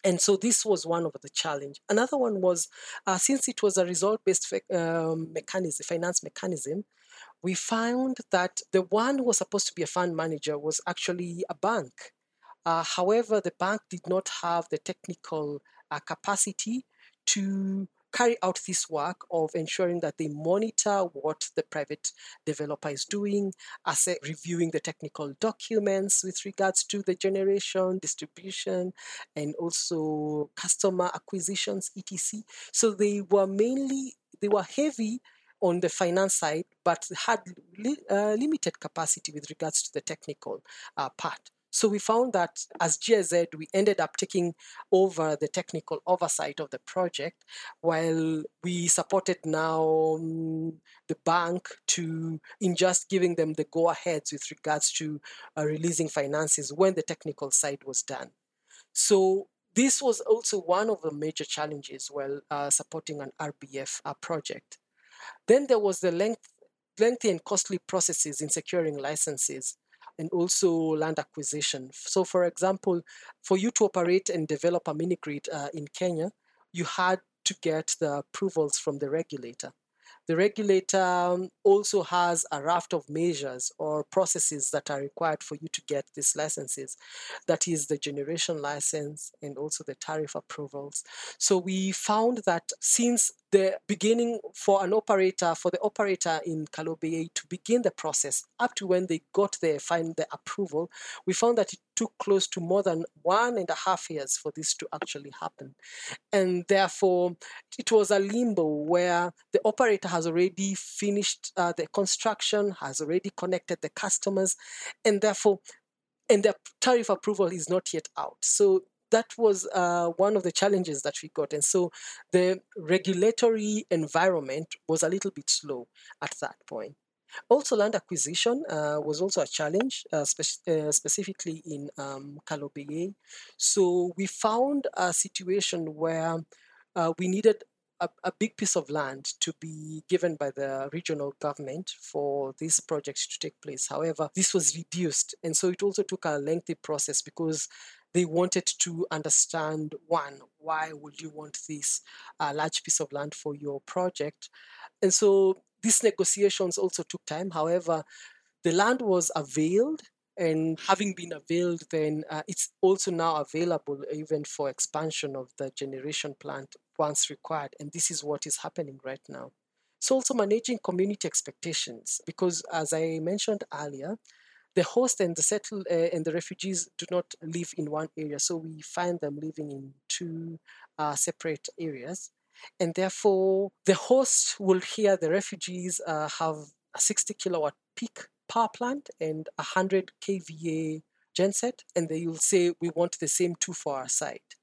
Speaker 4: And so this was one of the challenge. Another one was uh, since it was a result-based um, mechanism, finance mechanism, we found that the one who was supposed to be a fund manager was actually a bank. Uh, however, the bank did not have the technical uh, capacity to carry out this work of ensuring that they monitor what the private developer is doing, asset reviewing the technical documents with regards to the generation, distribution, and also customer acquisitions, etc. So they were mainly they were heavy on the finance side, but had li- uh, limited capacity with regards to the technical uh, part. So we found that as GIZ, we ended up taking over the technical oversight of the project while we supported now um, the bank to in just giving them the go aheads with regards to uh, releasing finances when the technical side was done. So this was also one of the major challenges while uh, supporting an RBF uh, project. Then there was the length, lengthy and costly processes in securing licenses and also land acquisition. So, for example, for you to operate and develop a mini grid uh, in Kenya, you had to get the approvals from the regulator. The regulator um, also has a raft of measures or processes that are required for you to get these licenses. That is the generation license and also the tariff approvals. So we found that since the beginning for an operator, for the operator in Kalobeyei to begin the process up to when they got there, find the approval, we found that it took close to more than one and a half years for this to actually happen. And therefore, it was a limbo where the operator has already finished uh, the construction, has already connected the customers, and therefore, and the tariff approval is not yet out. So that was uh, one of the challenges that we got. And so the regulatory environment was a little bit slow at that point. Also, land acquisition uh, was also a challenge, uh, spe- uh, specifically in um, Kalobeyei. So we found a situation where uh, we needed a, a, big piece of land to be given by the regional government for this project to take place. However, this was reduced, and so it also took a lengthy process because they wanted to understand one, why would you want this uh, large piece of land for your project? And so these negotiations also took time. However, the land was availed and having been availed then uh, it's also now available even for expansion of the generation plant once required and this is what is happening right now so also managing community expectations because as i mentioned earlier the host and the settle uh, and the refugees do not live in one area so we find them living in two uh, separate areas. And therefore the host will hear the refugees uh, have a 60 kilowatt peak power plant and a 100 kva genset and they will say we want the same two for our site.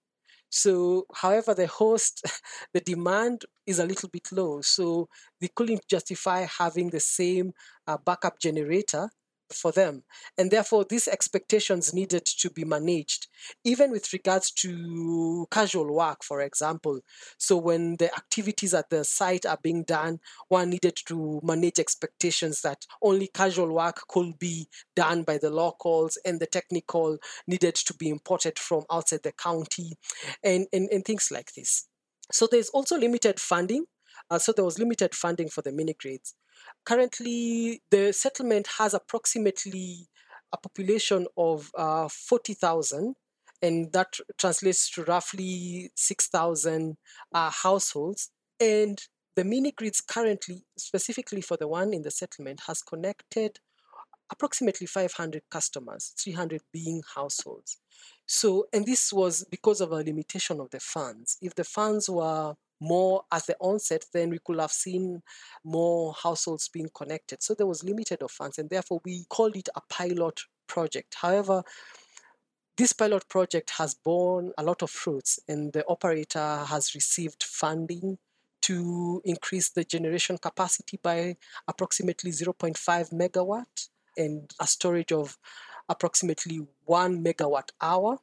Speaker 4: So however the host the demand is a little bit low. So they couldn't justify having the same uh, backup generator for them. And therefore, these expectations needed to be managed, even with regards to casual work, for example. So, when the activities at the site are being done, one needed to manage expectations that only casual work could be done by the locals and the technical needed to be imported from outside the county and, and, and things like this. So, there's also limited funding. Uh, so, there was limited funding for the mini grids currently the settlement has approximately a population of uh, 40,000 and that translates to roughly 6,000 uh, households. And the mini grids currently, specifically for the one in the settlement, has connected approximately 500 customers, 300 being households. So, and this was because of a limitation of the funds. If the funds were more at the onset, then we could have seen more households being connected. So there was limited of funds, and therefore we called it a pilot project. However, this pilot project has borne a lot of fruits, and the operator has received funding to increase the generation capacity by approximately 0.5 megawatt and a storage of approximately 1 megawatt hour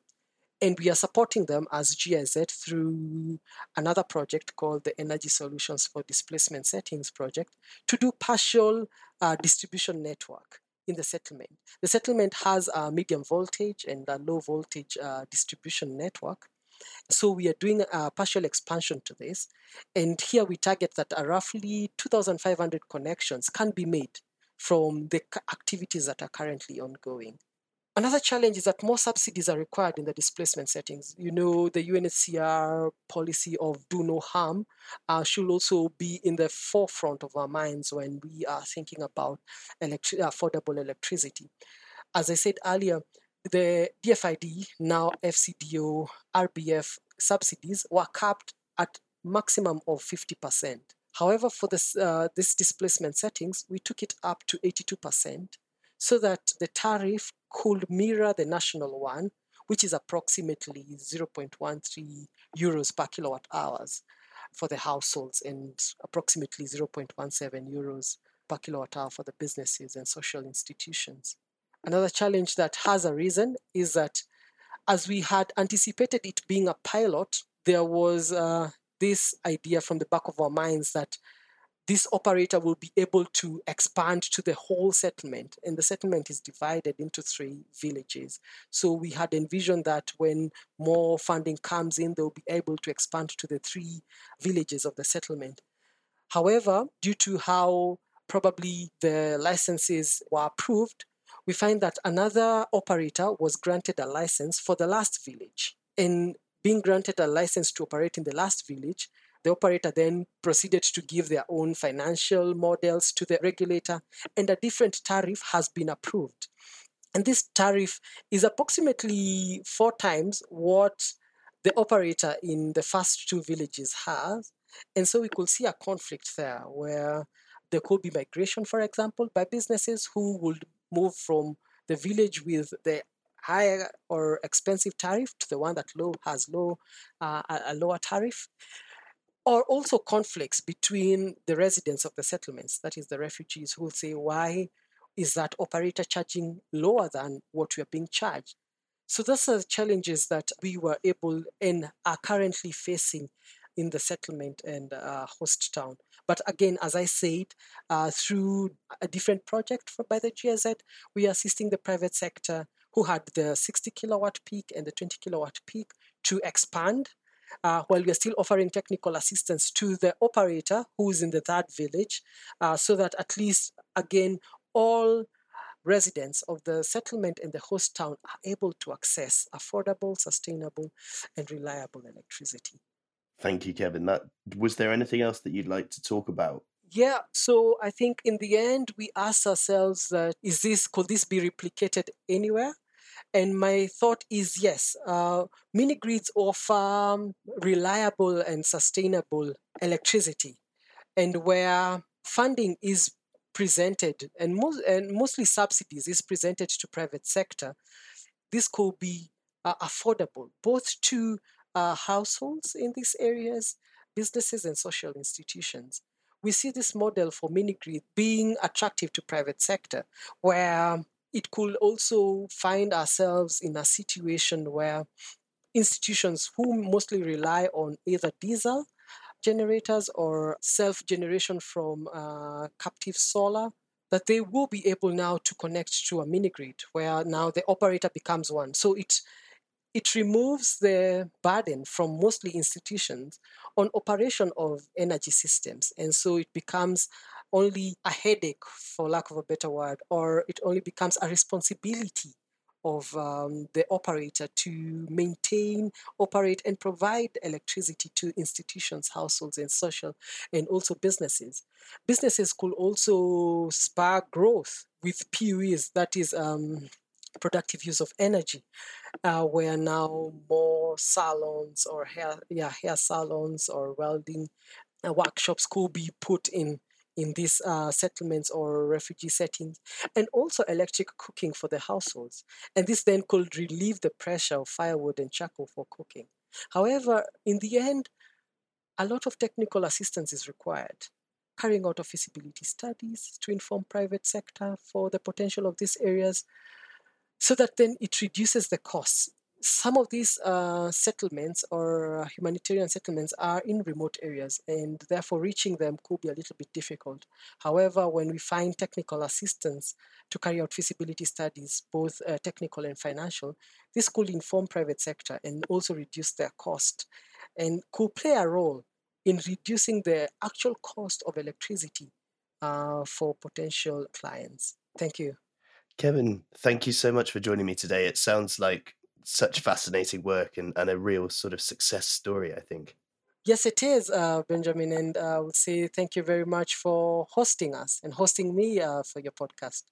Speaker 4: and we are supporting them as GIZ through another project called the Energy Solutions for Displacement Settings project to do partial uh, distribution network in the settlement. The settlement has a medium voltage and a low voltage uh, distribution network. So we are doing a partial expansion to this. And here we target that roughly 2,500 connections can be made from the activities that are currently ongoing. Another challenge is that more subsidies are required in the displacement settings. You know, the UNHCR policy of do no harm uh, should also be in the forefront of our minds when we are thinking about electri- affordable electricity. As I said earlier, the DFID, now FCDO, RBF subsidies were capped at maximum of 50%. However, for this, uh, this displacement settings, we took it up to 82% so that the tariff could mirror the national one, which is approximately 0.13 euros per kilowatt hours for the households and approximately 0.17 euros per kilowatt hour for the businesses and social institutions. Another challenge that has arisen is that as we had anticipated it being a pilot, there was uh, this idea from the back of our minds that this operator will be able to expand to the whole settlement. And the settlement is divided into three villages. So we had envisioned that when more funding comes in, they'll be able to expand to the three villages of the settlement. However, due to how probably the licenses were approved, we find that another operator was granted a license for the last village. And being granted a license to operate in the last village, The operator then proceeded to give their own financial models to the regulator, and a different tariff has been approved. And this tariff is approximately four times what the operator in the first two villages has. And so we could see a conflict there where there could be migration, for example, by businesses who would move from the village with the higher or expensive tariff to the one that low has low uh, a lower tariff or also conflicts between the residents of the settlements that is the refugees who will say why is that operator charging lower than what we are being charged so those are the challenges that we were able and are currently facing in the settlement and uh, host town. But again, as I said, uh, through a different project for, by the GIZ, we are assisting the private sector who had the 60 kilowatt peak and the 20 kilowatt peak to expand uh, while we are still offering technical assistance to the operator who is in the third village uh, so that at least again all residents of the settlement and the host town are able to access affordable sustainable and reliable electricity
Speaker 5: Thank you, Kevin. That was there anything else that you'd like to talk about?
Speaker 4: Yeah, so I think in the end we asked ourselves that is this could this be replicated anywhere? And my thought is yes. Uh, mini grids offer reliable and sustainable electricity, and where funding is presented and, most, and mostly subsidies is presented to private sector, this could be uh, affordable both to uh, households in these areas, businesses, and social institutions. We see this model for mini grid being attractive to private sector, where it could also find ourselves in a situation where institutions who mostly rely on either diesel generators or self generation from uh, captive solar that they will be able now to connect to a mini grid where now the operator becomes one so it it removes the burden from mostly institutions on operation of energy systems. And so it becomes only a headache, for lack of a better word, or it only becomes a responsibility of um, the operator to maintain, operate, and provide electricity to institutions, households, and social, and also businesses. Businesses could also spark growth with PUEs, that is, um, productive use of energy, uh, where now more salons or hair, yeah, hair salons or welding uh, workshops could be put in in these uh, settlements or refugee settings, and also electric cooking for the households. And this then could relieve the pressure of firewood and charcoal for cooking. However, in the end, a lot of technical assistance is required. Carrying out of feasibility studies to inform private sector for the potential of these areas, so that then it reduces the costs. Some of these uh, settlements or humanitarian settlements are in remote areas, and therefore reaching them could be a little bit difficult. However, when we find technical assistance to carry out feasibility studies, both uh, technical and financial, this could inform private sector and also reduce their cost and could play a role in reducing the actual cost of electricity uh, for potential clients. Thank you.
Speaker 5: Kevin, thank you so much for joining me today. It sounds like such fascinating work and, and a real sort of success story, I think.
Speaker 4: Yes, it is, uh, Benjamin. And uh, I would say thank you very much for hosting us and hosting me uh, for your podcast.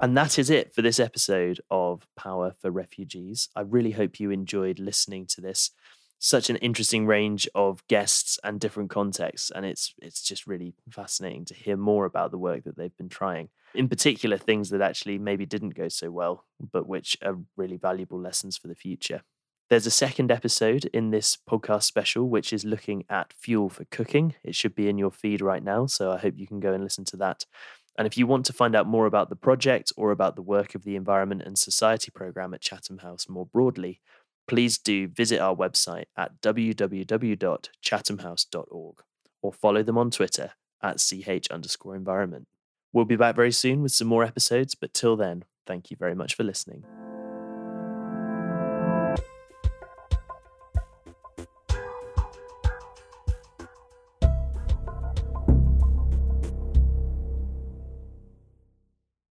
Speaker 1: And that is it for this episode of Power for Refugees. I really hope you enjoyed listening to this. Such an interesting range of guests and different contexts, and it's it's just really fascinating to hear more about the work that they've been trying. In particular, things that actually maybe didn't go so well, but which are really valuable lessons for the future. There's a second episode in this podcast special, which is looking at fuel for cooking. It should be in your feed right now, so I hope you can go and listen to that. And if you want to find out more about the project or about the work of the Environment and Society programme at Chatham House more broadly, please do visit our website at www.chathamhouse.org or follow them on Twitter at ch underscore environment. We'll be back very soon with some more episodes, but till then, thank you very much for listening.